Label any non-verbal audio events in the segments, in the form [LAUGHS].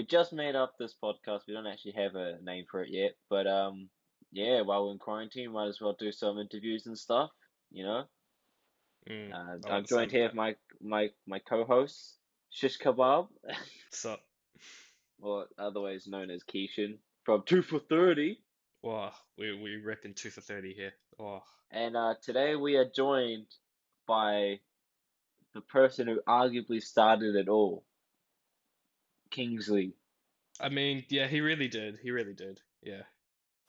we just made up this podcast. We don't actually have a name for it yet, but um, yeah, while we're in quarantine, might as well do some interviews and stuff. You know, Mm, uh, I'm joined here with my my my co-host Shish Kebab, [LAUGHS] So, or otherwise known as Keishan from Two for Thirty. wow, we we ripping two for thirty here. Oh, And uh, today we are joined by the person who arguably started it all, Kingsley. I mean, yeah, he really did. He really did. Yeah.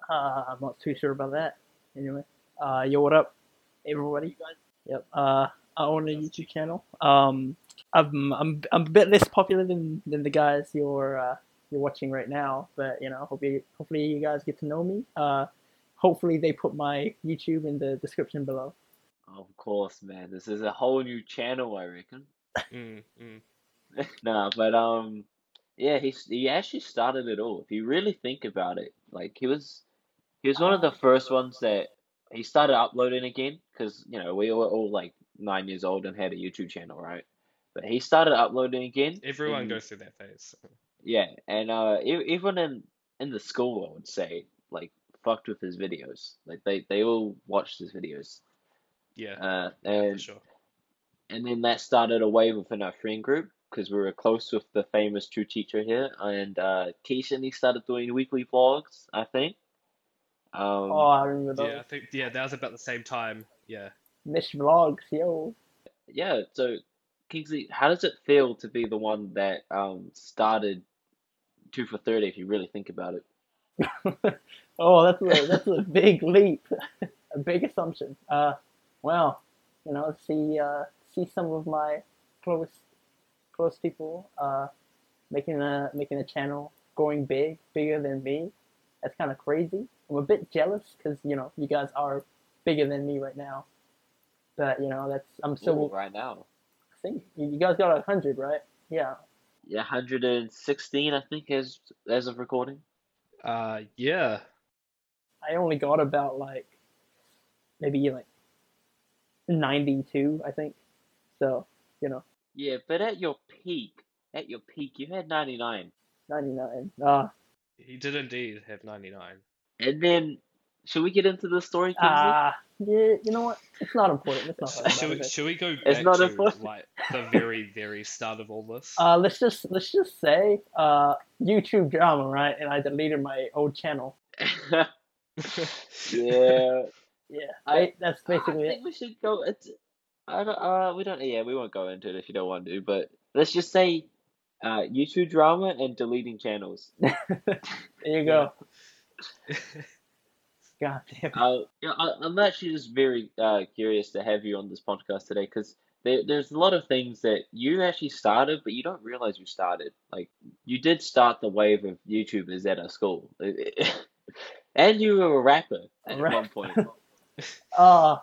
Uh, I'm not too sure about that. Anyway, uh, yo, what up, everybody? Yep. Uh, I own a YouTube channel. Um, I'm I'm I'm a bit less popular than than the guys you're uh, you're watching right now, but you know, hopefully hopefully you guys get to know me. Uh, hopefully they put my YouTube in the description below. Of course, man. This is a whole new channel, I reckon. Mm, mm. [LAUGHS] Nah, but um, yeah, he he actually started it all. If you really think about it, like he was he was one of the first ones that he started uploading again because you know we were all like nine years old and had a YouTube channel, right? But he started uploading again. Everyone goes through that phase. Yeah, and uh, even in in the school, I would say like fucked with his videos. Like they they all watched his videos. Yeah, Uh, and sure. And then that started a wave within our friend group because we were close with the famous TrueCheatra here, and uh, Keishan he started doing weekly vlogs, I think. Um, Oh, I remember those. Yeah, I think yeah, that was about the same time. Yeah. Niche vlogs, yo. yeah. So Kingsley, how does it feel to be the one that um started two for thirty? If you really think about it. [LAUGHS] oh, that's a that's a big leap, [LAUGHS] a big assumption. Uh, well, you know, see uh, see some of my close close people uh, making a making a channel going big, bigger than me. That's kind of crazy. I'm a bit jealous because you know you guys are bigger than me right now. But you know that's I'm Ooh, still. right now. I think you you guys got a hundred, right? Yeah. Yeah, 116, I think, as as of recording. Uh, yeah. I only got about like maybe like 92, I think. So, you know, Yeah, but at your peak, at your peak, you had 99. 99. Uh, He did indeed have 99. And then, should we get into the story, Kingsley? ah, yeah, you know what? It's not important. It's not Sh- that Should we, should we go It's back not to important. like the very, very start of all this? Uh, let's just let's just say uh, YouTube drama, right? And I deleted my old channel. [LAUGHS] yeah. Yeah, I- ba- that's I basically think it. we should go. It's, I don't. Uh, we don't. Yeah, we won't go into it if you don't want to. But let's just say, uh, YouTube drama and deleting channels. [LAUGHS] There you go. [LAUGHS] God damn. Uh, yeah, I, I'm actually just very uh curious to have you on this podcast today because there, there's a lot of things that you actually started, but you don't realize you started. Like you did start the wave of YouTubers at our school, [LAUGHS] and you were a rapper at one point. Uh,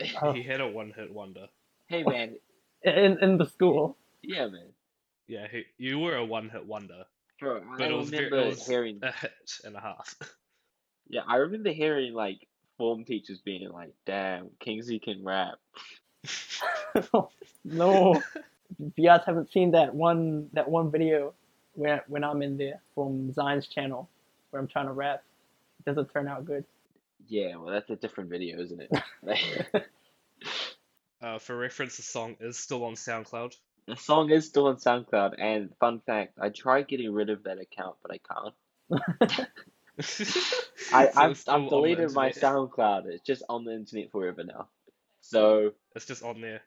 [LAUGHS] Oh. He had a one-hit wonder. Hey man, in in the school. yeah man, Yeah, he, you were a one-hit wonder, bro. but I it was, remember it was hearing. a hit and a half. [LAUGHS] Yeah, I remember hearing like form teachers being like, "Damn, Kingsley can rap." [LAUGHS] no, if you guys haven't seen that one that one video where when I'm in there from Zion's channel where I'm trying to rap, it doesn't turn out good. Yeah, well, that's a different video, isn't it? [LAUGHS] Uh, for reference, the song is still on SoundCloud. The song is still on SoundCloud, and fun fact, I tried getting rid of that account, but I can't. [LAUGHS] I, So I've, it's still on I've deleted my. SoundCloud. It's just on the internet forever now. So [LAUGHS] It's just on there.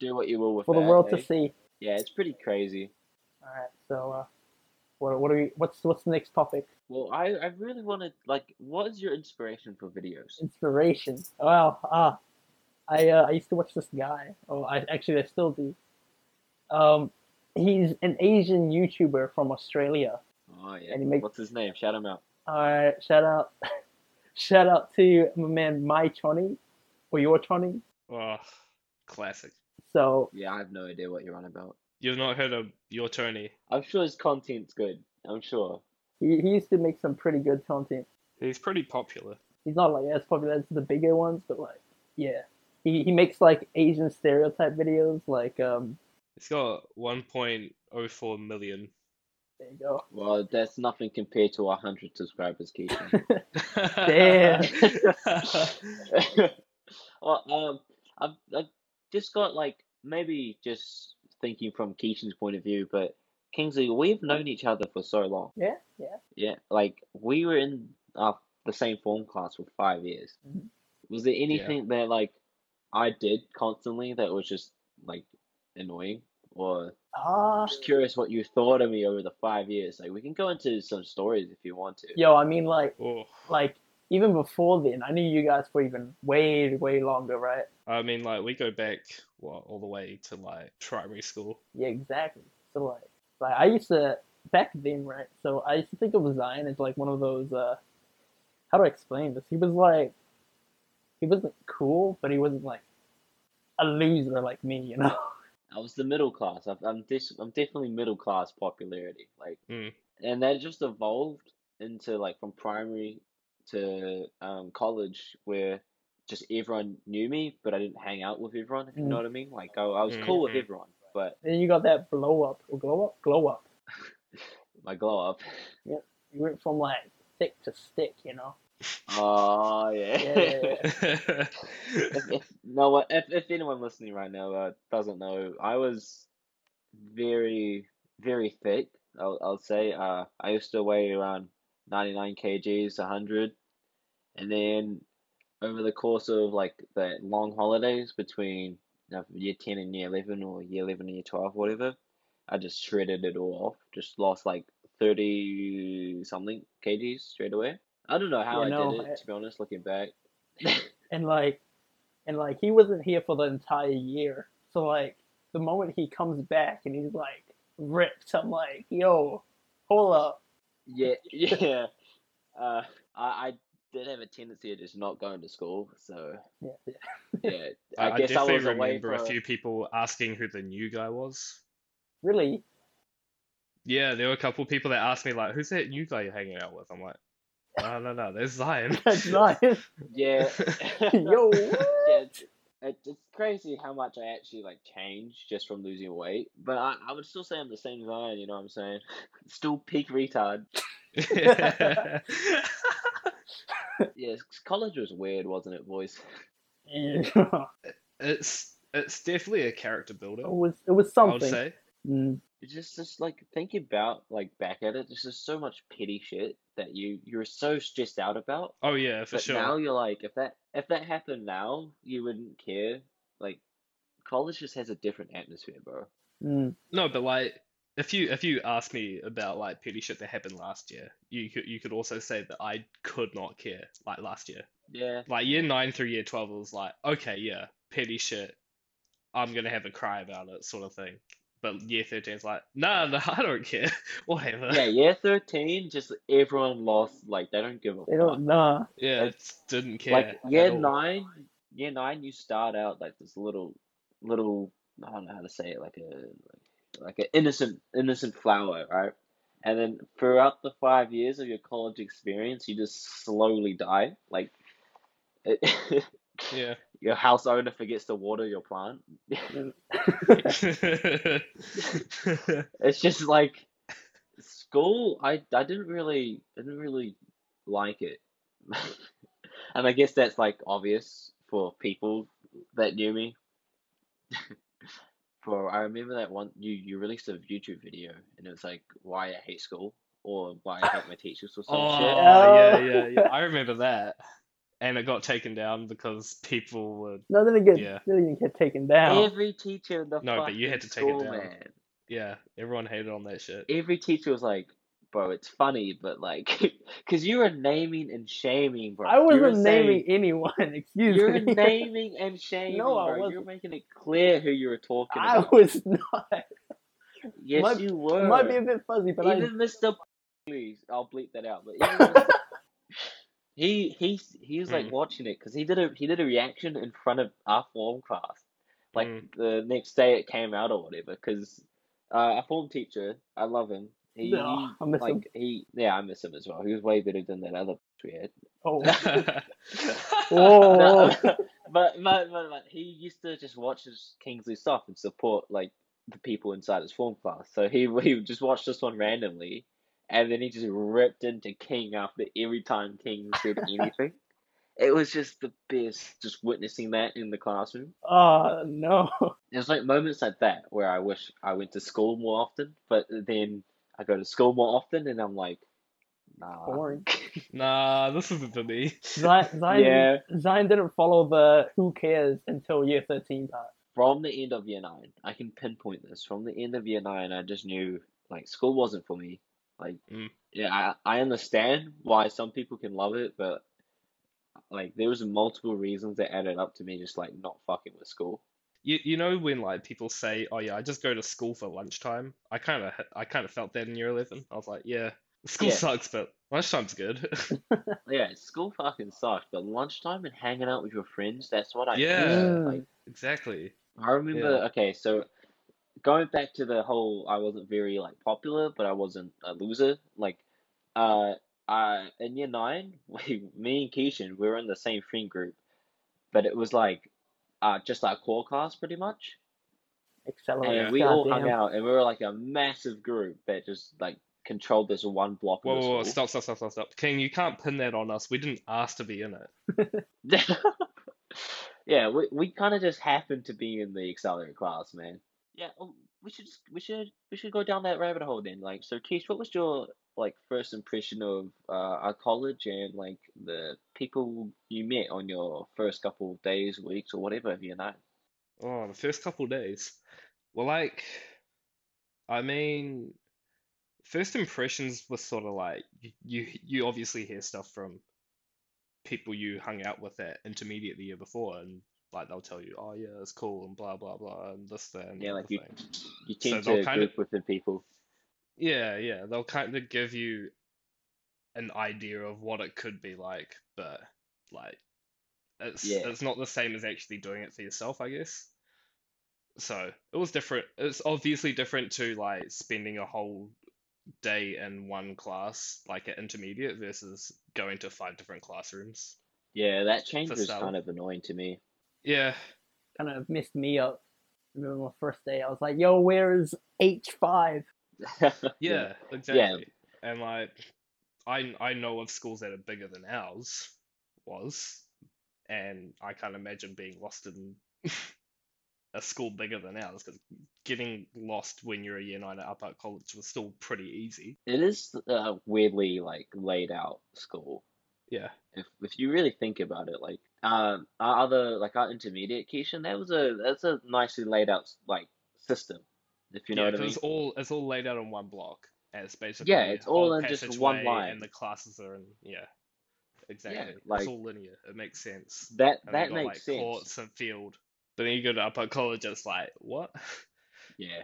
do what you will with For the world eh? to see. Yeah, it's pretty crazy. All right, so uh, what what are we? What's what's the next topic? Well, I, I really wanted, like, what is your inspiration for videos? Inspiration. Well, ah, I uh, I used to watch this guy. Oh, I actually I still do. Um, he's an Asian YouTuber from Australia. Oh, yeah. And he make- What's his name? Shout him out. All right, shout out, [LAUGHS] shout out to my man My Chonny, or your Chonny. Oh, classic. So Yeah, I have no idea what you're on about. You've not heard of Your Tony? I'm sure his content's good. I'm sure. he, he used to make some pretty good content. He's pretty popular. He's not like as popular as the bigger ones, but like yeah, he he makes like Asian stereotype videos. Like um, He's got 1.04 million There you go. [LAUGHS] Well, that's nothing compared to our hundred subscribers, Keisha. [LAUGHS] [LAUGHS] well, um, I've, I've just got like maybe just thinking from Keisha's point of view, but Kingsley, we've known each other for so long. Yeah, yeah. Yeah, like we were in uh, the same form class for five years. Mhm. Was there anything that like I did constantly that was just like annoying? Or Ah, just curious what you thought of me over the five years. Like we can go into some stories if you want to. yo, I mean, like, oh, like even before then, I knew you guys for even way, way longer, right? I mean, like we go back what all the way to like primary school. Yeah, exactly. So like, like I used to back then, right? So I used to think of Zion as like one of those. uh How do I explain this? He was like, he wasn't cool, but he wasn't like a loser like me, you know? [LAUGHS] I was the middle class. I've, I'm dis- I'm definitely middle class popularity. Like, Mm. and that just evolved into like from primary to um college where just everyone knew me, but I didn't hang out with everyone. If you know Mm. what I mean? Like I, I was cool with Mhm. everyone, but Then you got that blow up or glow up, glow up. [LAUGHS] my glow up. Yeah. You went from like thick to stick, you know? Oh yeah. Yeah. if, if, no, what- if if anyone listening right now uh, doesn't know, I was very very thick. I'll I'll say. Uh, I used to weigh around ninety nine kgs, hundred, and then over the course of like the long holidays between you know, year ten and year eleven, or year eleven and year twelve, whatever, I just shredded it all off. Just lost like thirty something kgs straight away. I don't know how You I know, did it, to be honest, looking back. [LAUGHS] And like, and like he wasn't here for the entire year. So like, the moment he comes back and he's like ripped, I'm like, yo, hold up. Yeah, [LAUGHS] [LAUGHS] yeah. Uh, I, I did have a tendency of just not going to school, so Yeah, yeah. yeah. I, [LAUGHS] I I guess I definitely was away remember for a few people asking who the new guy was. Really? Yeah, there were a couple people that asked me like, "Who's that new guy you're hanging out with?" I'm like, "No, no, no, there's Zion." That's nice. Yeah. Yo, Yeah, what? It's, it- it's crazy how much I actually like changed just from losing weight. But I, I would still say I'm the same Zion, you know what I'm saying? [LAUGHS] Still peak retard. [LAUGHS] Yeah, college was weird, wasn't it, boys? Yeah. it's it's definitely a character It builder. was it was I would something. say. Mm, It's just just like think about like back at it, there's just so much petty shit that you you're so stressed out about. Oh yeah, for But sure. now you're like, if that if that happened now, you wouldn't care. Like, college just has a different atmosphere, bro. mm, No, but like if you if you ask me about like petty shit that happened last year, you could you could also say that I could not care like last year. Yeah, Like year nine through year twelve it was like, okay, yeah, petty shit. I'm gonna have a cry about it, sort of thing. But year thirteen is like, nah, no, [LAUGHS] I don't care. [LAUGHS] Whatever. yeah. Year thirteen, just everyone lost. Like they don't give a they fuck. don't nah. Yeah, It's didn't care Like year nine, year nine, you start out like this little, little. I don't know how to say it. Like a, like, like an innocent, innocent flower, right? And then throughout the five years of your college experience, you just slowly die. Like, it, [LAUGHS] Yeah. Your house owner forgets to water your plant. [LAUGHS] It's just like school. I I didn't really didn't really like it, [LAUGHS] and I guess that's like obvious for people that knew me. [LAUGHS] For I remember that one you you released a YouTube video and it was like why I hate school or why I hate my teachers or some Oh, shit. yeah, yeah, yeah. I remember that. And it got taken down because people were No, then it gets Yeah. then it get taken down. Every teacher in the No, but you had to take it down. man. yeah, everyone hated on that shit. every teacher was like, bro, it's funny, but like, [LAUGHS] because you were naming and shaming, bro. I wasn't naming saying- anyone. [LAUGHS] Excuse You're me. naming and shaming, [LAUGHS] No, I bro. You're wasn't. making it clear who you were talking I about. was not. yes, might- you were. might be a bit fuzzy, but I Even Mr. Please, I'll bleep that out. But even Mr. he he he was like Mm. watching it because he did a he did a reaction in front of our form class, like Mm. the next day it came out or whatever. Because uh, our form teacher, I love him. He, No, I miss like him. he yeah I miss him as well. He was way better than that other we had. oh, [LAUGHS] oh. No, but, but but but he used to just watch his Kingsley stuff and support like the people inside his form class. So he he just watched this one randomly, and then he just ripped into King after every time King said [LAUGHS] anything. It was just the best, just witnessing that in the classroom. Oh no. [LAUGHS] There's like moments like that where I wish I went to school more often, but then I go to school more often, and I'm like, nah. Boring. [LAUGHS] Nah, this isn't for me. Zion, Zion, Yeah. Zion didn't follow the who cares until year 13 part. From the end of year nine, I can pinpoint this. From the end of year nine, I just knew like school wasn't for me. Like, Mm. yeah, I I understand why some people can love it, but like there was multiple reasons that added up to me just like not fucking with school. You you know when like people say, "Oh yeah, I just go to school for lunchtime." I kind of I kind of felt that in year 11. I was like, "Yeah, school Yeah. sucks, but lunchtime's good." [LAUGHS] Yeah, school fucking sucks, but lunchtime and hanging out with your friends, that's what I Yeah. Like Exactly. I remember, Yeah. okay, so going back to the whole I wasn't very like popular, but I wasn't a loser. Like, uh, I in year nine, [LAUGHS] we, me and Keishan, we were in the same friend group, but it was like, uh, just our core class pretty much, Accelerate. and we all hung out, and we were like a massive group that just like controlled this one block Whoa, of the whoa, whoa, stop, stop, stop, stop, stop. King, you can't pin that on us. We didn't ask to be in it. [LAUGHS] [LAUGHS] Yeah, we we kind of just happened to be in the accelerator class, man. Yeah, oh, we should we should we should go down that rabbit hole then. Like, so Keith, what was your like first impression of uh, our college and like the people you met on your first couple of days, weeks, or whatever, you know? Oh, the first couple of days. Well, like, I mean, first impressions were sort of like you, you you obviously hear stuff from people you hung out with at intermediate the year before, and like they'll tell you, oh yeah, it's cool and blah blah blah and this the Yeah, like you thing. you tend they'll to kind of with the people. yeah yeah they'll kind of give you an idea of what it could be like, but like it's Yeah. it's not the same as actually doing it for yourself, I guess. So it was different. It's obviously different to like spending a whole day in one class, like at intermediate, versus going to five different classrooms. Yeah, that change was kind of annoying to me. Yeah, Kind of messed me up. Remember my first day, I was like, yo, where is H5? [LAUGHS] yeah, exactly. Yeah. And like, I I know of schools that are bigger than ours was, and I can't imagine being lost in [LAUGHS] a school bigger than ours because getting lost when you're a year nine at Upper College was still pretty easy. It is a weirdly like laid out school. Yeah. if if you really think about it, like um our other like our intermediate Keishan, that was a that's a nicely laid out like system, if you know yeah, what I mean. it's all it's all laid out on one block, and it's basically Yeah, it's all in just one line. and the classes are in yeah, exactly. like- it's all linear. It makes sense. That And that got makes like sense. courts and field. But then you go to Upper College, it's like what? Yeah,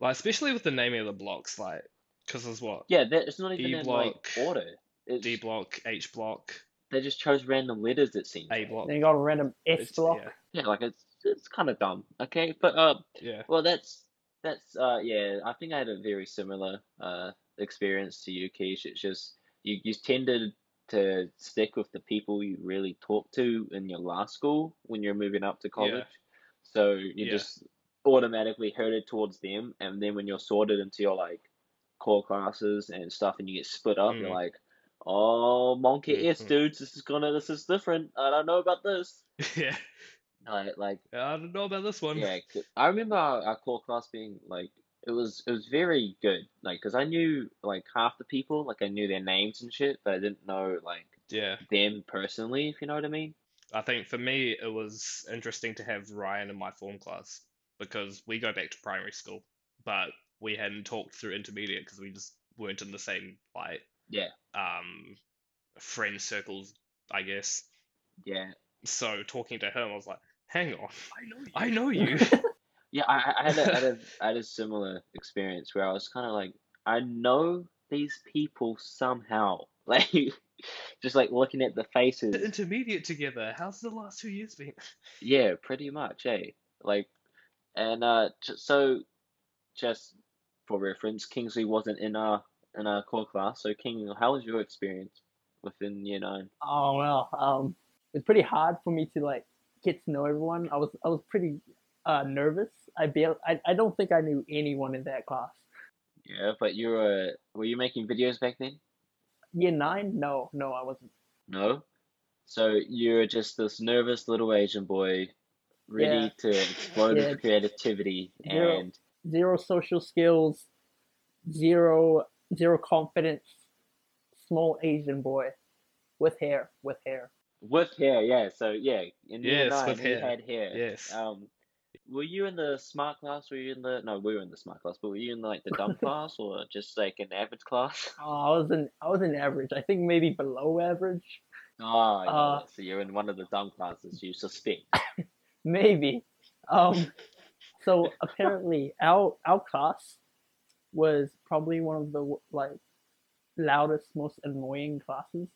Like especially with the naming of the blocks, like because there's what yeah. That it's not even D in like block, order. It's D block, H block, they just chose random letters. It seems. A block. Then you got a random S It's, block. yeah, Yeah, like it's it's kind of dumb. Okay, but uh, yeah. well that's that's uh yeah. I think I had a very similar uh experience to you, Keish. It's just you you tended to stick with the people you really talk to in your last school when you're moving up to college. Yeah. So you Yeah. just automatically herded towards them, and then when you're sorted into your like core classes and stuff, and you get split up, you're Mm. like, "Oh, monkey S Mhm. dudes, this is gonna, this is different. I don't know about this." [LAUGHS] yeah. Like, like, I don't know about this one. yeah. I remember our, our core class being like, it was, it was very good. Like, cause I knew like half the people, like I knew their names and shit, but I didn't know like Yeah. them personally, if you know what I mean. I think for me it was interesting to have Ryan in my form class because we go back to primary school, but we hadn't talked through intermediate because we just weren't in the same like Yeah, um friend circles, I guess. yeah. So talking to her, I was like, "Hang on, I know I know you." [LAUGHS] Yeah, I, I I had a, I had a, [LAUGHS] I had a similar experience where I was kind of like, I know these people somehow, [LAUGHS] like, just like looking at the faces. intermediate together. How's the last two years been? Yeah, pretty much, eh? Like, and uh, j- so just for reference, Kingsley wasn't in our in our core class. So King, how was your experience within year nine? Oh well, um, it's pretty hard for me to like get to know everyone. I was I was pretty uh nervous I barely, I, I don't think I knew anyone in that class. Yeah, but you were were you making videos back then? Year nine? No, no, I wasn't. No. So you're just this nervous little Asian boy, ready Yeah. to explode Yeah. with creativity Zero. and Zero social skills, zero zero confidence. Small Asian boy, with hair, with hair. with hair. Yeah. So yeah, in year Yes, nine with he hair. had hair. Yes. Um, were you in the smart class? Were you in the no? We were in the smart class, but were you in like the dumb [LAUGHS] class or just like an average class? [LAUGHS] Oh, I was in I was in average. I think maybe below average. Oh, yeah, Uh, so you're in one of the dumb classes. You suspect. [LAUGHS] Maybe. Um, so apparently, our our class was probably one of the like loudest, most annoying classes.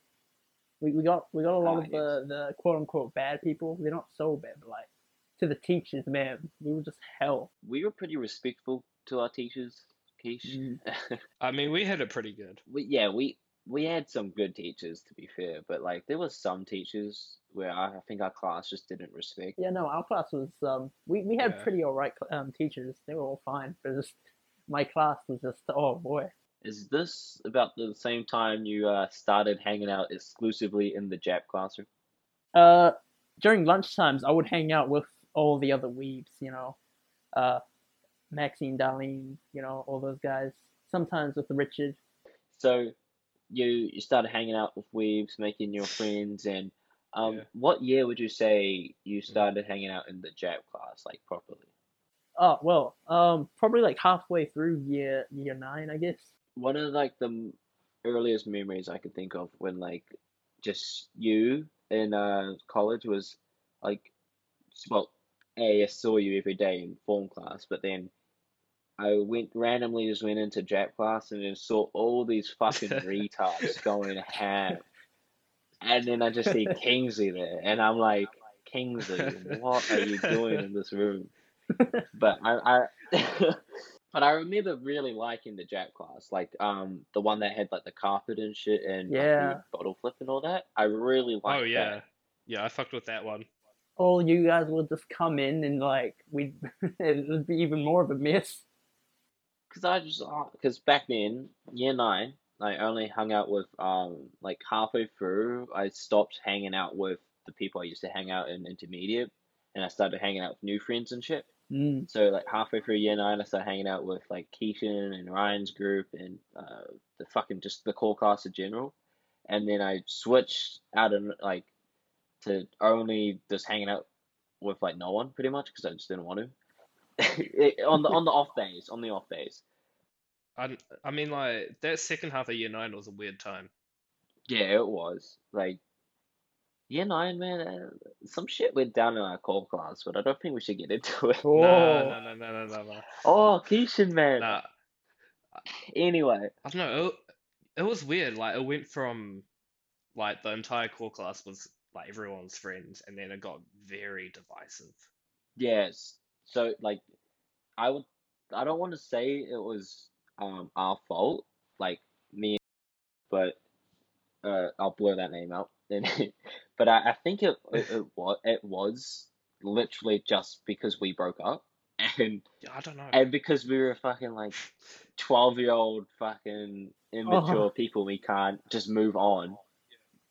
We, we got we got a lot Ah, of the, the quote unquote bad people. They're not so bad, but like to the teachers, man, we were just hell. We were pretty respectful to our teachers, Keish. Mm. [LAUGHS] I mean, we had it pretty good. we, yeah, we we had some good teachers to be fair, but like there was some teachers where I, I think our class just didn't respect. Yeah, no, our class was um we, we had Yeah. pretty alright um teachers. They were all fine, but just my class was just oh boy. Is this about the same time you uh, started hanging out exclusively in the Jap classroom? Uh, during lunchtimes, I would hang out with all the other weebs, you know, uh, Maxine, Darlene, you know, all those guys. Sometimes with Richard. So you you started hanging out with weebs, making your friends, and um, Yeah. what year would you say you started hanging out in the Jap class like properly? Oh well, um, probably like halfway through year year nine, I guess. one of like the earliest memories I could think of when like just you in uh college was like well A I saw you every day in form class but then I went randomly just went into Jap class and then saw all these fucking [LAUGHS] retards going ham and then I just see Kingsley there and I'm like Kingsley [LAUGHS] what are you doing in this room [LAUGHS] but I, I [LAUGHS] but I remember really liking the Jack class, like um the one that had like the carpet and shit and like, the Yeah. bottle flip and all that. I really liked it. Oh yeah, that. yeah. I fucked with that one. All you guys would just come in and like we, [LAUGHS] it would be even more of a mess. Cause I just because back then year nine I only hung out with um like halfway through I stopped hanging out with the people I used to hang out in intermediate and I started hanging out with new friends and shit. Mm. So like halfway through year nine, I started hanging out with like Keaton and Ryan's group and uh, the fucking just the core class in general, and then I switched out of like to only just hanging out with like no one pretty much because I just didn't want to. [LAUGHS] It- on the on the off days, on the off days. I, I mean, like that second half of year nine was a weird time. Yeah, it was like year no, man. Uh, some shit went down in our core class, but I don't think we should get into it. Oh, No, no, no, no, no, no, no. Oh, Keishan, man. Nah, Anyway, I don't know. It, it was weird. Like it went from like the entire core class was like everyone's friends, and then it got very divisive. Yes. So like I would I don't want to say it was um our fault, like me but uh I'll blur that name out. Then but I, I think it it, it was it was literally just because we broke up and I don't know. and because we were fucking like twelve year old fucking immature people we can't just move on.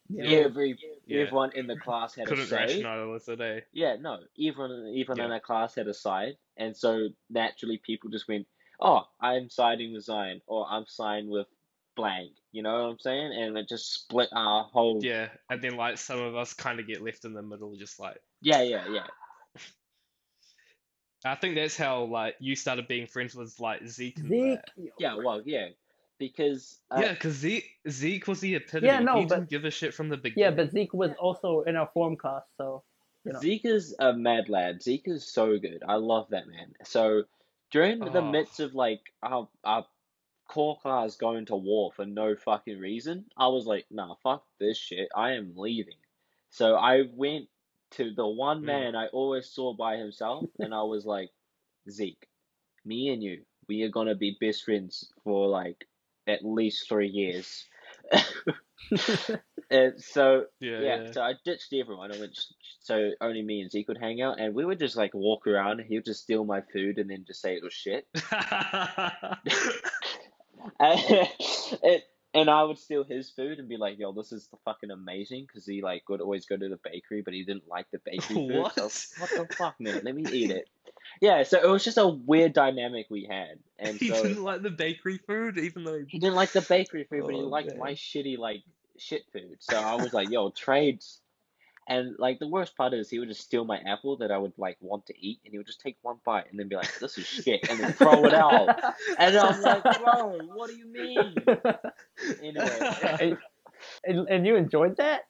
yeah. Every Yeah. everyone in the class had a Couldn't say. rationalize it, eh? Yeah, no. Everyone, everyone in Yeah. that class had a side, and so naturally people just went, "Oh, I'm siding with Zion," or "I'm siding with blank." You know what I'm saying? And it just split our whole. Yeah, and then like some of us kind of get left in the middle, just like yeah, yeah, yeah. I think that's how like you started being friends with like Zeke. And Zeke. that. Yeah, well, yeah, because uh, Yeah, because Zeke Zeke was the epitome. Yeah, no, he but- didn't give a shit from the beginning. Yeah, but Zeke was also in our form class, so you know. Zeke is a mad lad. Zeke is so good. I love that man. So during the Oh. midst of like our our core class going to war for no fucking reason, I was like, nah, fuck this shit. I am leaving. So I went to the one Mm. man I always saw by himself, and I was like, Zeke, me and you, we are gonna be best friends for like at least three years. [LAUGHS] And so Yeah, yeah, yeah. so I ditched everyone. I went so only me and Zeke could hang out, and we would just like walk around. and He would just steal my food and then just say it was shit. [LAUGHS] [LAUGHS] And, [LAUGHS] and, and I would steal his food and be like, "Yo, this is fucking amazing," because he like would always go to the bakery, but he didn't like the [LAUGHS] bakery food. What? So, what the fuck, man? Let me eat it. Yeah, so it was just a weird dynamic we had, and [LAUGHS] he so didn't like the bakery food, even though. he didn't like the bakery food, but he Oh, liked man. my shitty like shit food. So I was like, "Yo, trades." And like the worst part is he would just steal my apple that I would like want to eat, and he would just take one bite and then be like, "This is shit," and then throw it out. [LAUGHS] And I'm like, "Bro, what do you mean?" Anyway, and, and, and you enjoyed that?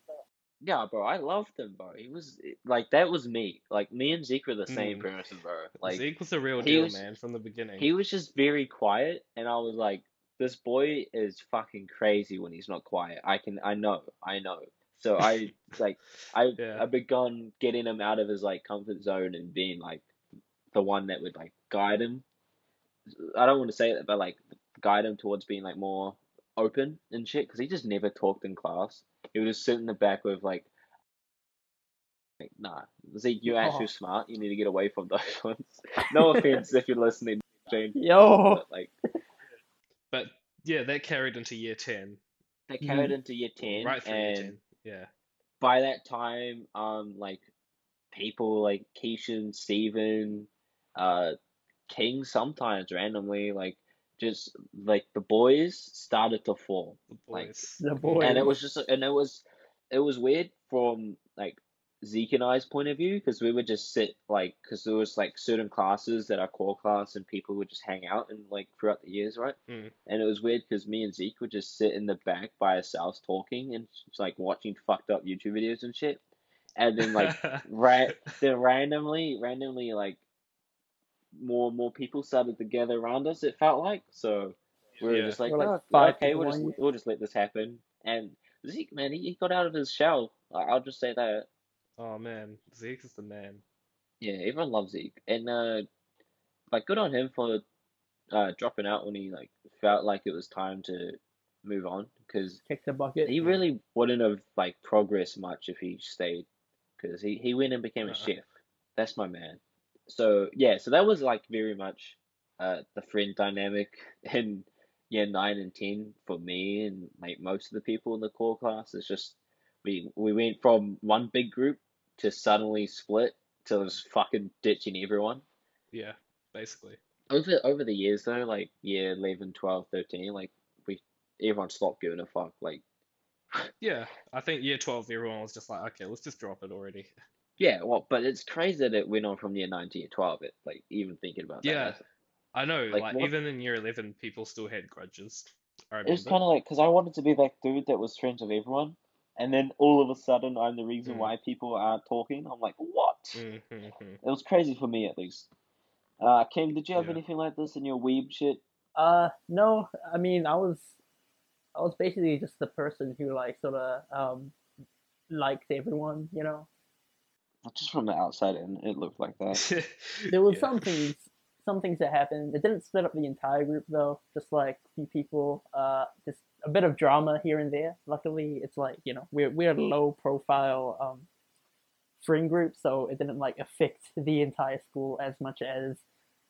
yeah, bro, I loved him, bro. He was like that was me. Like me and Zeke were the same Mm. person, bro. Like Zeke was the real he deal, was- man, from the beginning. he was just very quiet, and I was like, "This boy is fucking crazy when he's not quiet." I can, I know, I know. So I like, I [LAUGHS] Yeah. I begun getting him out of his like comfort zone and being like the one that would like guide him. I don't want to say that, but like guide him towards being like more open and shit, because he just never talked in class. He would just sit in the back with like. Like, nah, Zeke, you're actually Oh. smart. You need to get away from [LAUGHS] those ones. No offense if you're listening, Jane. [LAUGHS] Yo, But like But yeah, that carried into year 10. they mm. carried into year ten. Right through year 10. Yeah. by that time, um, like people like Keishan, Steven, uh, King, sometimes randomly, like just like the boys started to form, The Like, boys. the boys. and it was just and it was it was weird from like Zeke and I's point of view because we would just sit like because there was like certain classes that are core class and people would just hang out and like throughout the years, right? Mm. And it was weird because me and Zeke would just sit in the back by ourselves talking and just, like watching fucked up YouTube videos and shit. And then like right [LAUGHS] ra- then randomly, randomly like more and more people started to gather around us. It felt like so we were Yeah. just like, We're like "Oh, okay, we'll just we'll just let this happen. And Zeke, man, he, he got out of his shell. I'll just say that. Oh man, Zeke is the man. Yeah, everyone loves Zeke, and uh, like good on him for uh dropping out when he like felt like it was time to move on because Kick the bucket. he really wouldn't have like progressed much if he stayed because he, he went and became a Uh-uh. chef. That's my man. So yeah, so that was like very much uh the friend dynamic [LAUGHS] in yeah nine and ten for me and like most of the people in the core class. It's just we we went from one big group to suddenly split to just fucking ditching everyone. Yeah, basically. Over over the years though, like year 11, 12, 13, like we everyone stopped giving a fuck. Like [LAUGHS] Yeah, I think year 12, everyone was just like, okay, let's just drop it already. Yeah, well, but it's crazy that it went on from year nine to year twelve. It like even thinking about that, Yeah, I know, Like, like, what- even in year 11, people still had grudges. I it was kind of like because I wanted to be that dude that was friends with everyone, and then all of a sudden I'm the reason Mm. why people aren't talking. I'm like, what? Mm, mm, mm. It was crazy for me at least. Uh, Kim, did you have Yeah. anything like this in your weeb shit? Uh, no, I mean, I was, I was basically just the person who like sort of um liked everyone, you know. Just from the outside and it looked like that. [LAUGHS] There was Yeah. some things, some things that happened. It didn't split up the entire group though. Just like a few people, uh, just a bit of drama here and there. Luckily, it's like you know we're we're a low profile um friend group, so it didn't like affect the entire school as much as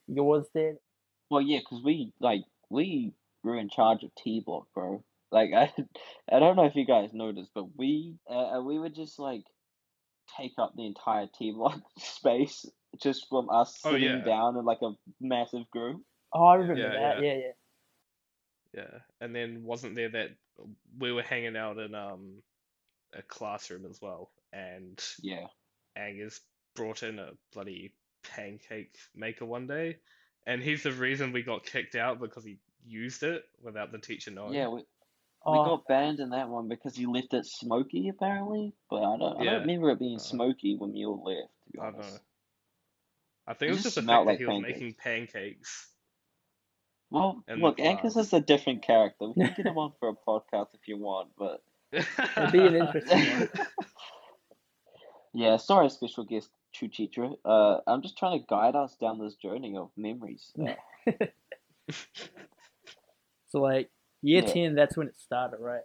yours did. Well, yeah, because we like we were in charge of T Block, bro. Like I, [LAUGHS] I don't know if you guys noticed, but we uh, we would just like take up the entire T Block [LAUGHS] space just from us Oh, sitting yeah. down in like a massive group. Oh, I remember Yeah, that. yeah. Yeah, yeah. Yeah, and then wasn't there that we were hanging out in um a classroom as well, and Yeah, Angus brought in a bloody pancake maker one day, and he's the reason we got kicked out because he used it without the teacher knowing. yeah, we we Oh, got banned in that one because you left it smoky apparently, but I don't I Yeah. don't remember it being Uh, smoky when you all left. To be I don't honest. know. I think It it was just just the smelled fact that like he was making pancakes. Well, look, Angus is a different character. We can get him [LAUGHS] on for a podcast if you want, but. [LAUGHS] It'd be an interesting one. [LAUGHS] Yeah, sorry, special guest TrueCheatra. Uh, I'm just trying to guide us down this journey of memories. Uh, So like year Yeah. ten, that's when it started, right?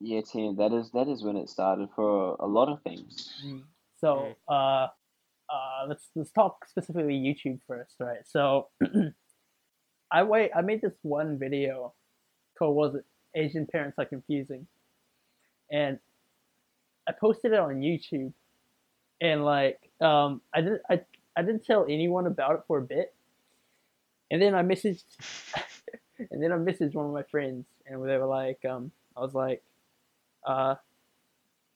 year ten, that is that is when it started for a lot of things. Mm. So, uh, uh, let's let's talk specifically YouTube first, right? So, [CLEARS THROAT] I wait. I made this one video called "Was it? Asian Parents Are Confusing," and I posted it on YouTube, and like, um, I didn't I I didn't tell anyone about it for a bit, and then I messaged, [LAUGHS] and then I messaged one of my friends, and they were like, um, I was like, uh,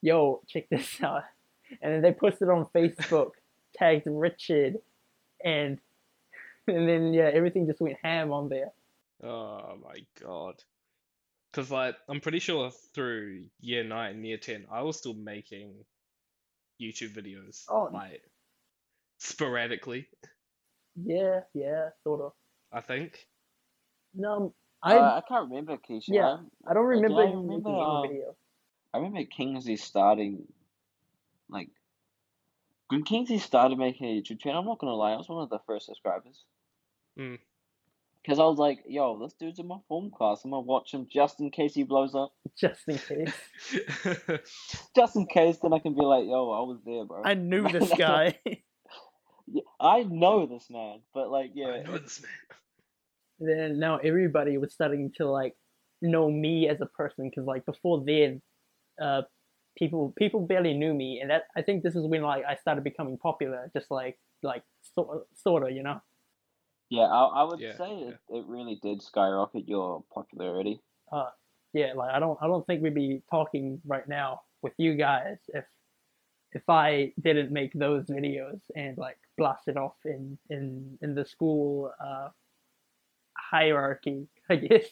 yo, check this [LAUGHS] out. And then they posted on Facebook, tagged Richard, and [LAUGHS] and then yeah, everything just went ham on there. Oh my god. Because like I'm pretty sure through year nine, year ten, I was still making YouTube videos Oh. like sporadically. Yeah, yeah, sort of. I think. No, I, I uh, I can't remember Keisha. Yeah. I, I don't did remember I remember, uh, video. I remember Kingsley starting, like, when Kingsley started making a YouTube channel. I'm not gonna lie, I was one of the first subscribers. Mm. Cause I was like, yo, this dude's in my form class. I'm gonna watch him just in case he blows up. [LAUGHS] Just in case. [LAUGHS] Just in case, then I can be like, yo, I was there, bro. I knew [LAUGHS] this guy. Yeah, I know this man, but like, yeah. I yeah, know this man. then now everybody was starting to like know me as a person because like before then, uh, people people barely knew me, and that I think this is when like I started becoming popular, just like like sort sort of, you know. yeah, I, I would Yeah, say it, it really did skyrocket your popularity. yeah, like I don't I don't think we'd be talking right now with you guys if if I didn't make those videos and like blast it off in in in the school uh hierarchy, I guess.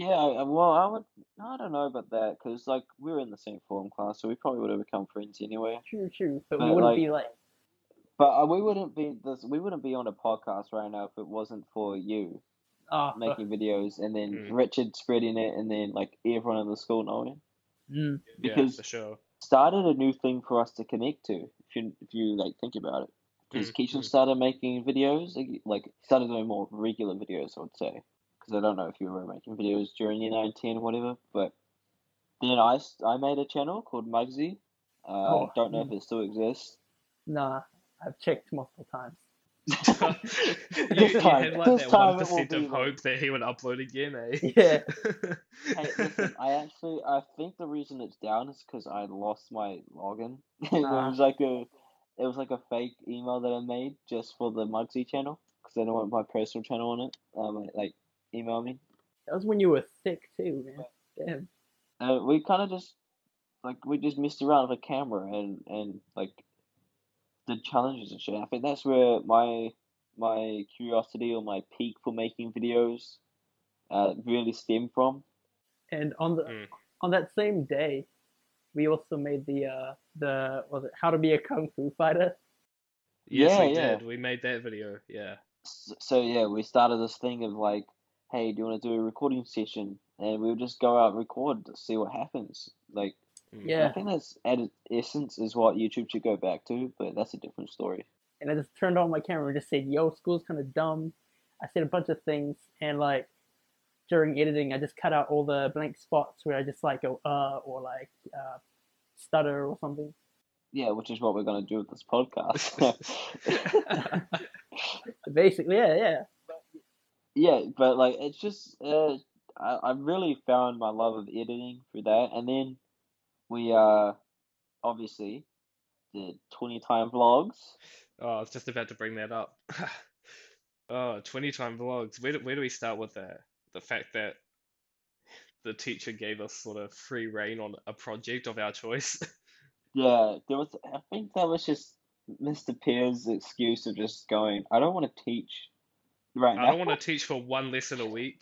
Yeah, I- well, I would, I don't know about that, cause like we were in the same form class, so we probably would have become friends anyway. True, true. But we But, wouldn't like- be like But uh, we wouldn't be this, we wouldn't be on a podcast right now if it wasn't for you oh making videos and then Mm. Richard spreading it and then like everyone in the school knowing. mm, Yeah, Because- for sure. Started a new thing for us to connect to. If you if you like think about it, because Mm, Keishan mm. started making videos, like, like started doing more regular videos, I would say. Because I don't know if you were making videos during year 19 or whatever, but then I, I made a channel called Mugsy. Uh, Oh, don't know if it still exists. nah. I've checked multiple times. [LAUGHS] you, This you time- had like this that time one of like- hope that he would upload again, eh? Yeah. [LAUGHS] Hey, listen, I actually I think the reason it's down is because I lost my login. [LAUGHS] it Ah. was like a it was like a fake email that I made just for the Mugsy channel because I don't want my personal channel on it. Um, like email me. That was when you were thick too, man. Damn. Uh, we kind of just like we just messed around with a camera and and like did challenges and shit. I think that's where my my curiosity or my peak for making videos uh really stemmed from. And on the Mm. on that same day, we also made the uh the was it how to be a kung fu fighter? Yes, Yeah, we yeah. did. We made that video. Yeah. S- So yeah, we started this thing of like, hey, do you want to do a recording session? And we would just go out and record to see what happens. Like, yeah, I think that's at its essence is what YouTube should go back to, but that's a different story. And I just turned on my camera and just said, "Yo, school's kind of dumb." I said a bunch of things, and like during editing, I just cut out all the blank spots where I just like go uh or like uh stutter or something. Yeah, which is what we're gonna do with this [LAUGHS] podcast. [LAUGHS] [LAUGHS] Basically, yeah, yeah. Yeah, but like it's just uh, I I really found my love of editing through that, and then we uh obviously did twenty time vlogs. Oh, I was just about to bring that up. [LAUGHS] Oh, 20 time vlogs. Where do, where do we start with that? The fact that the teacher gave us sort of free reign on a project of our choice. [LAUGHS] Yeah, there was. I think that was just Mr. Pear's excuse of just going. I don't want to teach right I now, don't want to teach for one lesson a week.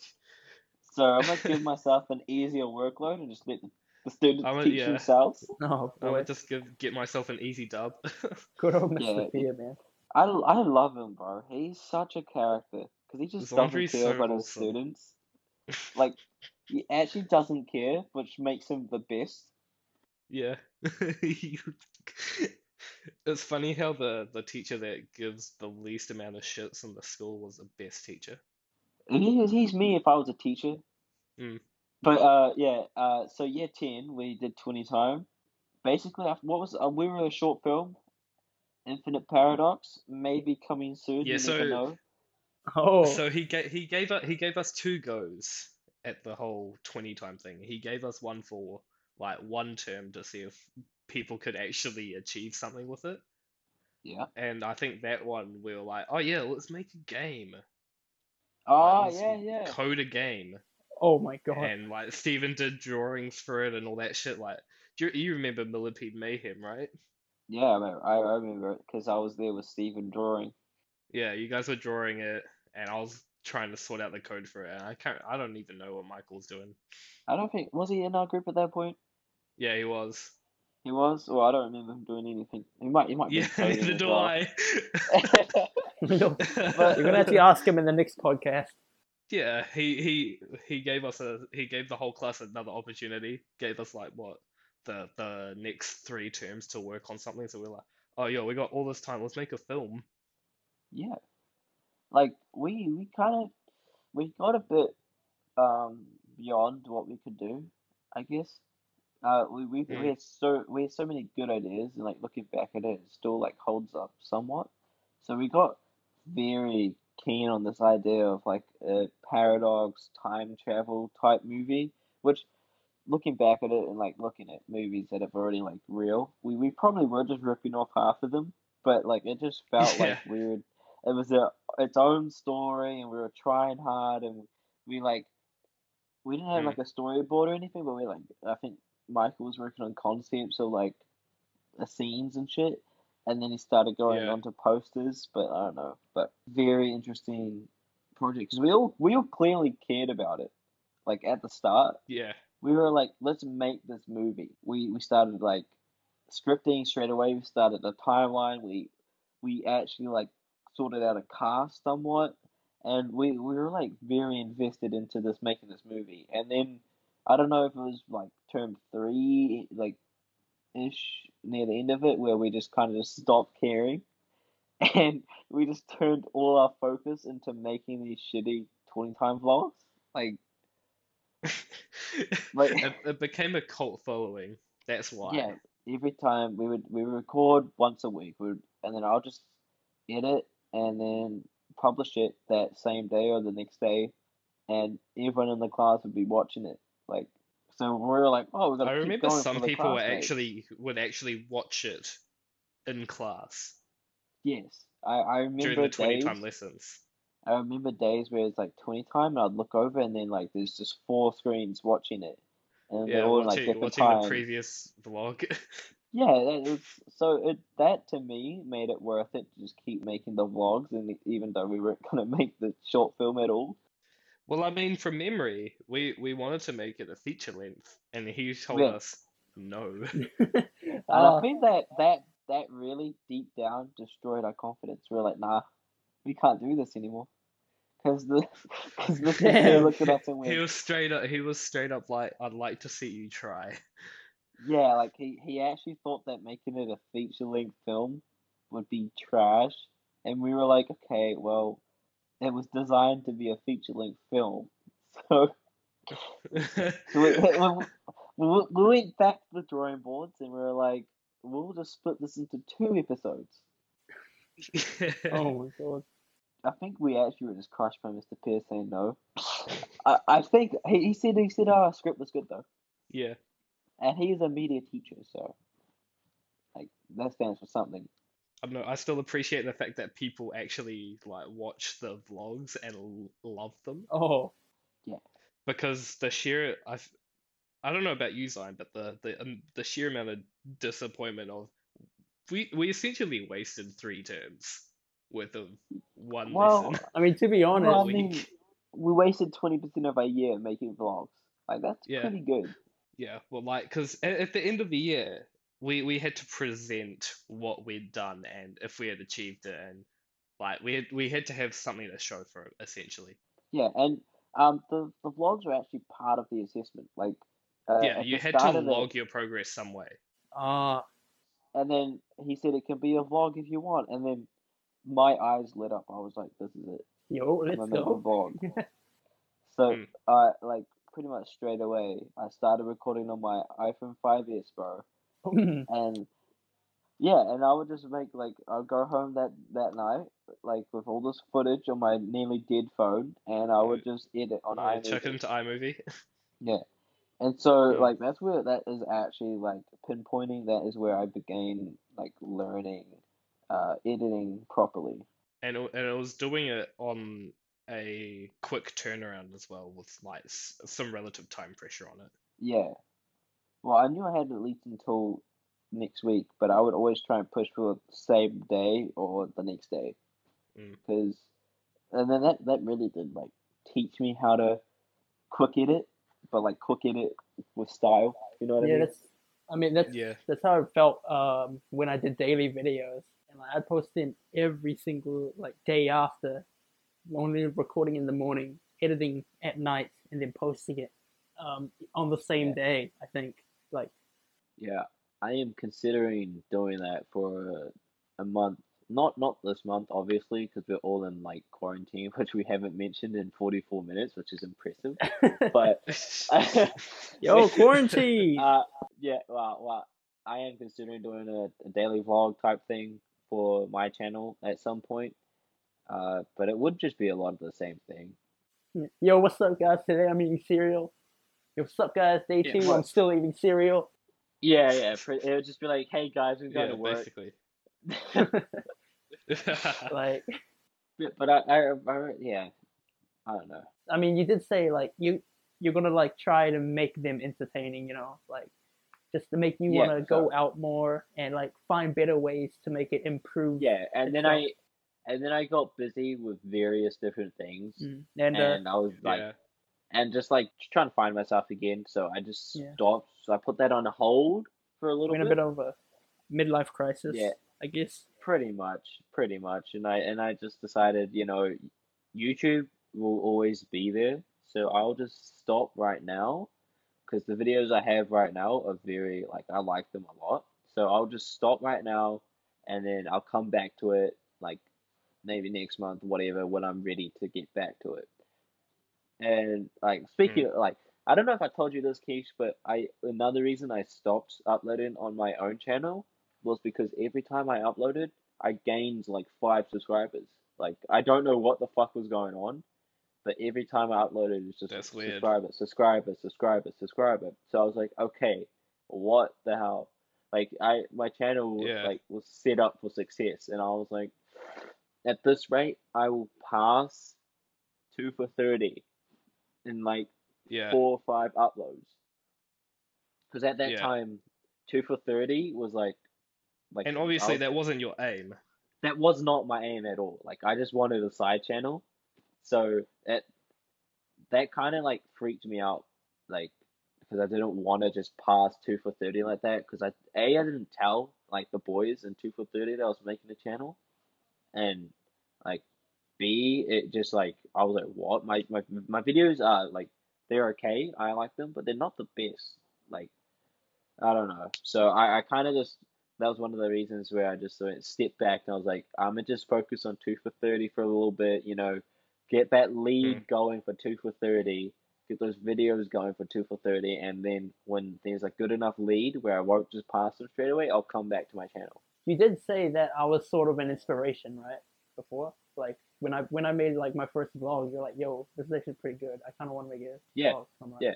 so I'm gonna give [LAUGHS] myself an easier workload and just let the, the students I'm a- teach yeah. themselves. [LAUGHS] Oh I boy, would just give, get myself an easy dub. [LAUGHS] good old Mr. Yeah. Fear, man. I, I love him, bro. He's such a character because he just doesn't Zondri's care so about his students. Like he actually doesn't care, which makes him the best. Yeah. You- It's funny how the, the teacher that gives the least amount of shits in the school was the best teacher. And he, he's me if I was a teacher. Mm. But uh, yeah. Uh, so year ten, we did twenty time. Basically, after, what was uh, we were a short film, Infinite Paradox, maybe coming soon. Yeah, you so- never know. Oh, So he gave he gave us he gave us two goes at the whole 20 time thing. He gave us one for like one term to see if people could actually achieve something with it. Yeah. And I think that one we were like, oh yeah, let's make a game. Oh Like, let's yeah, yeah. Code a game. oh my god. And like Steven did drawings for it and all that shit. Like, do you, you remember Millipede Mayhem, right? Yeah, I remember, I I remember it because I was there with Steven drawing. Yeah, you guys were drawing it, and I was trying to sort out the code for it. And I can't, I don't even know what Michael's doing. I don't think was he in our group at that point. Yeah, he was. He was. Well, I don't remember him doing anything. He might. He might be Yeah, coding neither do well. I. [LAUGHS] You're gonna have to ask him in the next podcast. Yeah, he he he gave us a he gave the whole class another opportunity. Gave us like what the the next three terms to work on something. So we're like, oh yo, we got all this time. Let's make a film. Yeah. Like we we kind of we got a bit um beyond what we could do, I guess. Uh, we we, Mm. we had so we had so many good ideas, and like looking back at it, it still like holds up somewhat. So we got very keen on this idea of like a paradox time travel type movie, which looking back at it and like looking at movies that have already like real, we, we probably were just ripping off half of them, but like it just [LAUGHS] felt like Yeah. weird. It was a its own story, and we were trying hard, and we like we didn't have Mm. like a storyboard or anything, but we like I think Michael was working on concepts of like the scenes and shit, and then he started going Yeah. onto posters. But I don't know, but very interesting project because we all we all clearly cared about it. Like at the start, Yeah. we were like, let's make this movie. We we started like scripting straight away. We started the timeline. We we actually like sorted out a cast somewhat, and we we were like very invested into this making this movie. And then I don't know if it was like term three, like ish near the end of it, where we just kind of just stopped caring, [LAUGHS] and we just turned all our focus into making these shitty twenty time vlogs. Like [LAUGHS] Like- it, it became a cult following. That's why. Yeah, every time we would we would record once a week, we would, and then I'll just edit and then publish it that same day or the next day, and everyone in the class would be watching it. Like, so we were like, oh, we're gonna I remember some people were actually would actually watch it in class Yes, I I remember during the 20 days. time lessons. I remember days where it's like twenty time, and I'd look over, and then like there's just four screens watching it, and they're Yeah, all in like watching, different watching the previous vlog. [LAUGHS] Yeah, that was so it that to me made it worth it to just keep making the vlogs, and even though we weren't gonna [LAUGHS] make the short film at all. Well, I mean, from memory, we we wanted to make it a feature length, and he told Yeah. us no. [LAUGHS] [LAUGHS] And Uh, I think that that that really deep down destroyed our confidence. We are like, nah, we can't do this anymore, because the because Mr. K looked at us and He was straight up. He was straight up like, "I'd like to see you try." yeah, like he he actually thought that making it a feature length film would be trash, and we were like, okay, well, it was designed to be a feature length film, [LAUGHS] so. [LAUGHS] So we, we, we, we went back to the drawing boards and we were like, we'll just split this into two episodes. [LAUGHS] oh my god. I think we actually were just crushed by Mr. Pierce saying no. I, I think he, he said he said our script was good though, yeah. and he is a media teacher, so like that stands for something. I don't know. I still appreciate the fact that people actually like watch the vlogs and l- love them Oh. Yeah. Because the sheer I I don't know about you, Zion, but the the um, the sheer amount of disappointment of we we essentially wasted three terms worth of one Well, lesson. [LAUGHS] I mean, to be [LAUGHS] honest, Well, I we- mean, we wasted twenty percent of our year making vlogs. Like that's Yeah. pretty good. Yeah, well, like, because at, at the end of the year, we we had to present what we'd done and if we had achieved it, and like we had we had to have something to show for it, essentially. Yeah, and um, the the vlogs are actually part of the assessment. Like, uh, Yeah, you had to start of it- log your progress some way. ah, And then he said it can be a vlog if you want. And then my eyes lit up. I was like, this is it. yo, I'm let's gonna make a go. vlog. [LAUGHS] So, uh, like, pretty much straight away, I started recording on my iPhone 5s, bro. [LAUGHS] And yeah, and I would just make like I'd go home that that night, like with all this footage on my nearly dead phone, and I would just edit on Yeah, chuck it iMovie. into iMovie. [LAUGHS] Yeah. And so Yeah. like that's where that is actually like pinpointing that is where I began like learning uh editing properly. and and it was doing it on a quick turnaround as well with like some relative time pressure on it. Yeah. Well, I knew I had at least until next week, but I would always try and push for the same day or the next day. Mm. Because, and then that, that really did like teach me how to quick edit, but like quick edit with style. You know what I yeah, mean? that's. I mean, that's Yeah. that's how it felt um, when I did daily videos, and like, I'd post in every single like day after, only recording in the morning, editing at night, and then posting it um, on the same Yeah. day. I think like Yeah, I am considering doing that for a month. Not not this month, obviously, because we're all in like quarantine, [LAUGHS] which we haven't mentioned in 44 minutes, which is impressive. [LAUGHS] But [LAUGHS] yo quarantine. Uh, yeah, well, well, I am considering doing a, a daily vlog type thing for my channel at some point. Uh, but it would just be a lot of the same thing. Yo, what's up, guys? Today I'm eating cereal. Yo, what's up, guys? Day Yeah, two. what- I'm still eating cereal. Yeah, yeah. pre- It would just be like, hey guys, we're going yeah, to work. basically. [LAUGHS] [LAUGHS] Like, But but I, I, I, yeah, I don't know. I mean, you did say like you you're gonna like try to make them entertaining, you know, like just to make you Yeah, want to go out more and like find better ways to make it improve. Yeah, and then I, and then I got busy with various different things, Mm. And uh, and I was like, yeah. And just like trying to find myself again. So I just Yeah. stopped. So I put that on hold for a little we're a bit. bit of a midlife crisis. Yeah. I guess. Pretty much, pretty much. And I and I just decided, you know, YouTube will always be there. So I'll just stop right now because the videos I have right now are very like I like them a lot. So I'll just stop right now and then I'll come back to it like maybe next month, whatever, when I'm ready to get back to it. And like hmm. speaking of, like I don't know if I told you this, Keish, but I another reason I stopped uploading on my own channel was because every time I uploaded, I gained like five subscribers. Like I don't know what the fuck was going on, but every time I uploaded, it's just That's weird. subscriber, subscriber, subscriber, subscriber. So I was like, okay, what the hell? Like I, my channel was Yeah. like was set up for success, and I was like, at this rate, I will pass two for thirty in like Yeah. four or five uploads. Because at that Yeah. time, two for thirty was like, like And obviously was- that wasn't your aim. that was not my aim at all. Like I just wanted a side channel, so that that kind of like freaked me out, like because I didn't want to just pass two for thirty like that. Because I a I didn't tell like the boys in two for thirty that I was making a channel, and like b it just like I was like what my my my videos are like they're okay. I like them, but they're not the best. Like I don't know. So I I kind of just that was one of the reasons where I just went stepped back and I was like, I'm gonna just focus on two for thirty for a little bit, you know, get that lead mm. going for two for thirty, get those videos going for two for thirty, and then when there's a good enough lead where I won't just pass them straight away, I'll come back to my channel. You did say that I was sort of an inspiration, right? Before, like when I when I made like my first vlog, you're like, "Yo, this is actually pretty good. I kind of want to make it." Yeah, vlog." I'm like, yeah.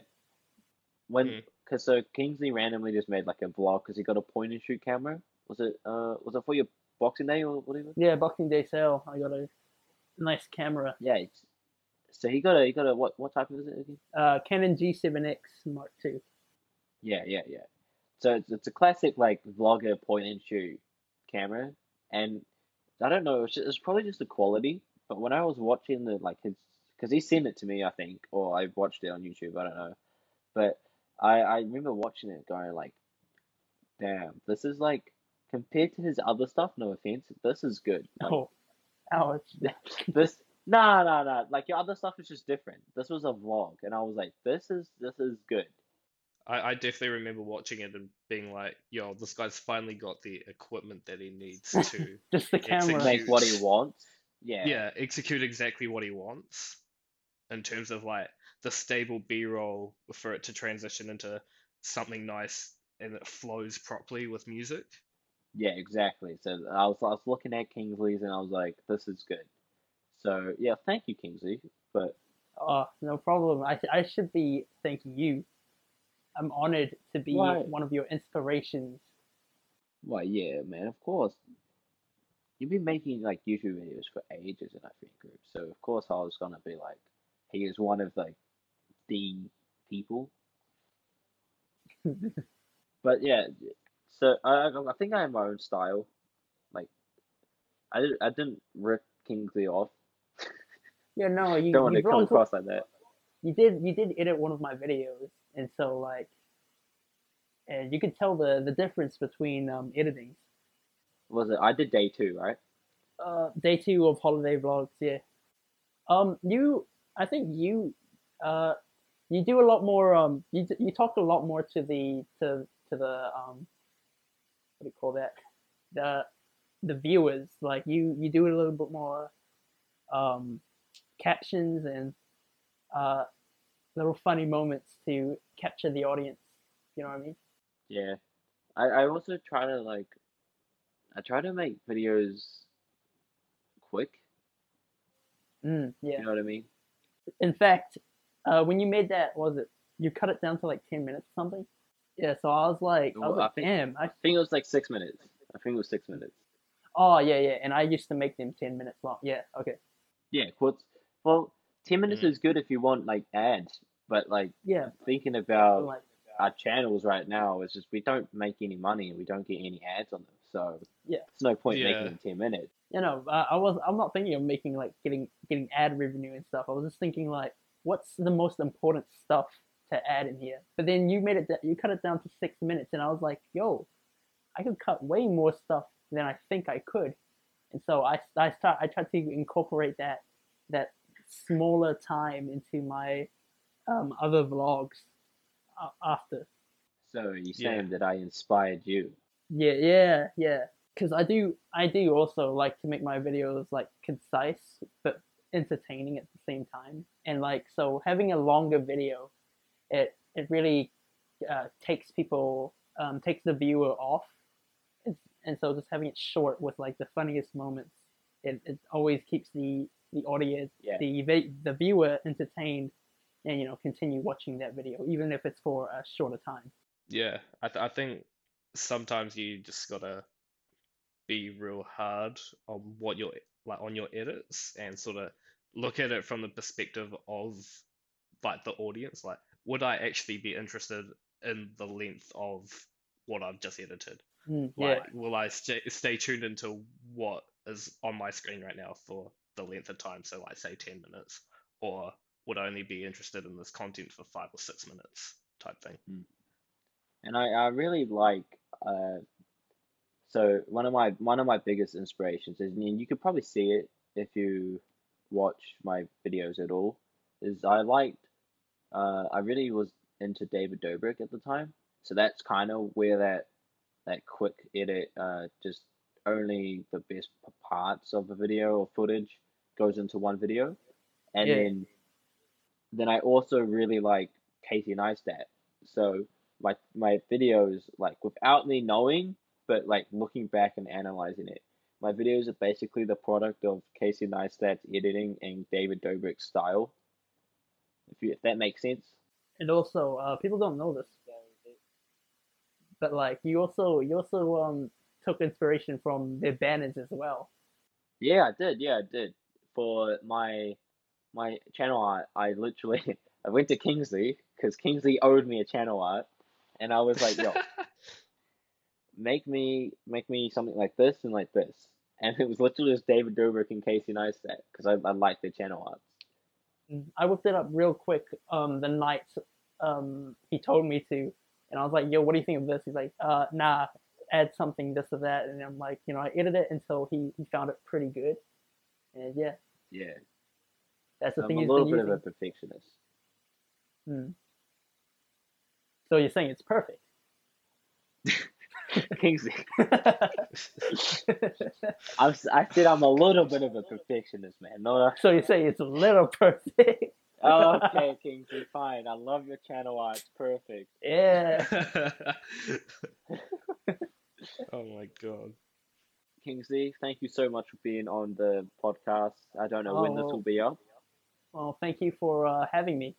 When Mm. cause so Kingsley randomly just made like a vlog because he got a point and shoot camera. Was it uh was it for your Boxing Day or whatever? Yeah, Boxing Day sale. I got a nice camera. Yeah. it's- So he got a he got a what what type of is it again? Uh, Canon G7X Mark II. Yeah, yeah, yeah. So it's, it's a classic like vlogger point and shoot camera, and I don't know, it's, it's probably just the quality. But when I was watching the like his, because he sent it to me, I think, or I watched it on YouTube, I don't know. But I I remember watching it, going like, damn, this is like compared to his other stuff. No offense, this is good. Like, Oh, ouch. [LAUGHS] this nah nah nah like your other stuff is just different. This was a vlog, and I was like, this is this is good. I, I definitely remember watching it and being like, yo, this guy's finally got the equipment that he needs to [LAUGHS] Just the camera. Execute. Make what he wants. Yeah. yeah, execute exactly what he wants in terms of like the stable B-roll for it to transition into something nice and it flows properly with music. Yeah, exactly. So I was I was looking at Kingsley's and I was like, this is good. So yeah, thank you, Kingsley. But Oh, no problem. I, I should be thanking you. I'm honored to be Why? one of your inspirations. well, yeah, man, of course. You've been making like YouTube videos for ages in our friend group, so of course I was gonna be like, he is one of like the people. [LAUGHS] But yeah, so I I think I have my own style. Like, I didn't I didn't rip Kingsley off. Yeah, no, [LAUGHS] you Don't want you to come across like that. you did you did edit one of my videos, and so like, and you could tell the the difference between um editing. Was it? I did day two, right? Uh, day two of holiday vlogs, yeah. Um, you, I think you, uh, you do a lot more. Um, you you talk a lot more to the to to the um, what do you call that? The the viewers. Like you you do a little bit more, um, captions and uh, little funny moments to capture the audience. You know what I mean? Yeah. I I also try to like, I try to make videos quick. Mm, yeah. You know what I mean? In fact, uh, when you made that, what was it you cut it down to like ten minutes or something? Yeah. So I was like, I was Well, I think- damn. I, I think it was like six minutes. I think it was six minutes. oh yeah, yeah. And I used to make them ten minutes long. Yeah. Okay. Yeah, quotes. Well, ten minutes Mm. is good if you want like ads, but like Yeah. thinking about like our channels right now, is just we don't make any money and we don't get any ads on them, so Yeah. it's no point Yeah. making them ten minutes. you know, I, I was I'm not thinking of making like getting getting ad revenue and stuff. I was just thinking like, what's the most important stuff to add in here? But then you made it da- you cut it down to six minutes, and I was like, yo, I could cut way more stuff than I think I could. And so I I start I tried to incorporate that that smaller time into my um, other vlogs uh, after. So you Yeah. saying that I inspired you? Yeah, yeah, yeah. Because I do, I do also like to make my videos like concise but entertaining at the same time. And like, so having a longer video, it it really uh, takes people, um, takes the viewer off. And, and so just having it short with like the funniest moments, it, it always keeps the the audience, Yeah. the the viewer entertained, and you know continue watching that video even if it's for a shorter time. Yeah, I th I think sometimes you just gotta be real hard on what you're like on your edits and sort of look at it from the perspective of like the audience. Like, would I actually be interested in the length of what I've just edited? Mm, yeah. Like, will I stay stay tuned into what is on my screen right now for the length of time? So, like, say 10 minutes, or would I only be interested in this content for five or six minutes type thing? And I, I really like uh so one of my one of my biggest inspirations is and you could probably see it if you watch my videos at all is I liked uh I really was into David Dobrik at the time. So that's kind of where that that quick edit uh just only the best parts of a video or footage goes into one video. And Yeah. then then I also really like Casey Neistat. So my my videos like without me knowing, but like looking back and analyzing it. My videos are basically the product of Casey Neistat's editing and David Dobrik's style. If you, if that makes sense. and also uh, people don't know this but like you also you also um took inspiration from their banners as well Yeah, I did. Yeah, I did. For my my channel art, I literally [LAUGHS] I went to Kingsley because Kingsley owed me a channel art, and I was like, "Yo, [LAUGHS] make me make me something like this and like this." And it was literally just David Dobrik and Casey Neistat because I, I like their channel arts. Mm, i whipped it up real quick um the night um he told me to and i was like yo what do you think of this he's like uh nah add something this or that and i'm like you know i edited it until he he found it pretty good and yeah Yeah, that's the thing. I'm a little bit of a perfectionist. Mm. So you're saying it's perfect [LAUGHS] Kingsley, [LAUGHS] I'm, s- I said I'm a little bit of a perfectionist, man. Not a, so you say it's a little perfect Oh, okay, [LAUGHS] Kingsley, fine. I love your channel art. It's perfect. Yeah. oh my god. Kingsley, thank you so much for being on the podcast. I don't know when this Oh. will be up. Well, thank you for uh, having me.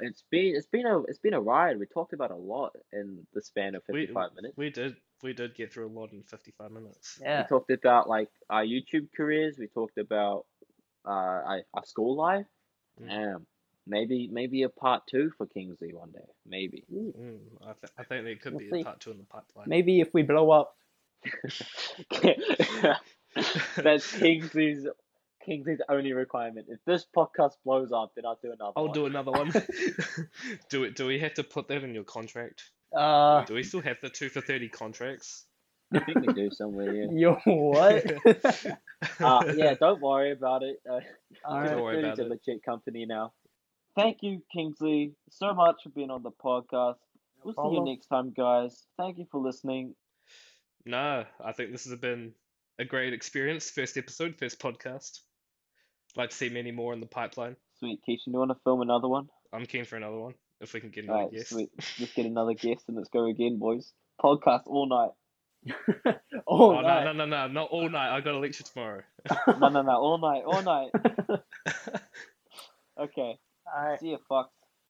It's been it's been a it's been a ride. We talked about a lot in the span of We 55 minutes. we did we did get through a lot in 55 minutes. Yeah. We talked about like our YouTube careers. We talked about uh our, our school life. Mm. Um, maybe maybe a part two for Kingsley one day. Maybe. Mm, I, th- I think there could We'll be see. a part two in the pipeline. Maybe if we blow up. [LAUGHS] [LAUGHS] That's Kingsley's Kingsley's only requirement. If this podcast blows up, then I'll do another one. I'll one. do another one. [LAUGHS] [LAUGHS] do it. Do we have to put that in your contract? Uh, Do we still have the two for thirty contracts? I think we do somewhere. Yeah. [LAUGHS] yo, what? Uh, yeah. Don't worry about it. Uh, All Don't right. worry about a it. legit company now. Thank you, Kingsley, so much for being on the podcast. We'll see you next time, guys. Thank you for listening. No, I think this has been a great experience. First episode, first podcast. Like to see many more in the pipeline. Sweet, Keisha, do you want to film another one? I'm keen for another one if we can get another Alright, guest. sweet. [LAUGHS] Let's get another guest and let's go again, boys. Podcast all night. [LAUGHS] oh, Oh, no, no, no, no, not all night. I got a lecture tomorrow. [LAUGHS] No, no, no, all night, all night. Okay, All right. see you, fucks.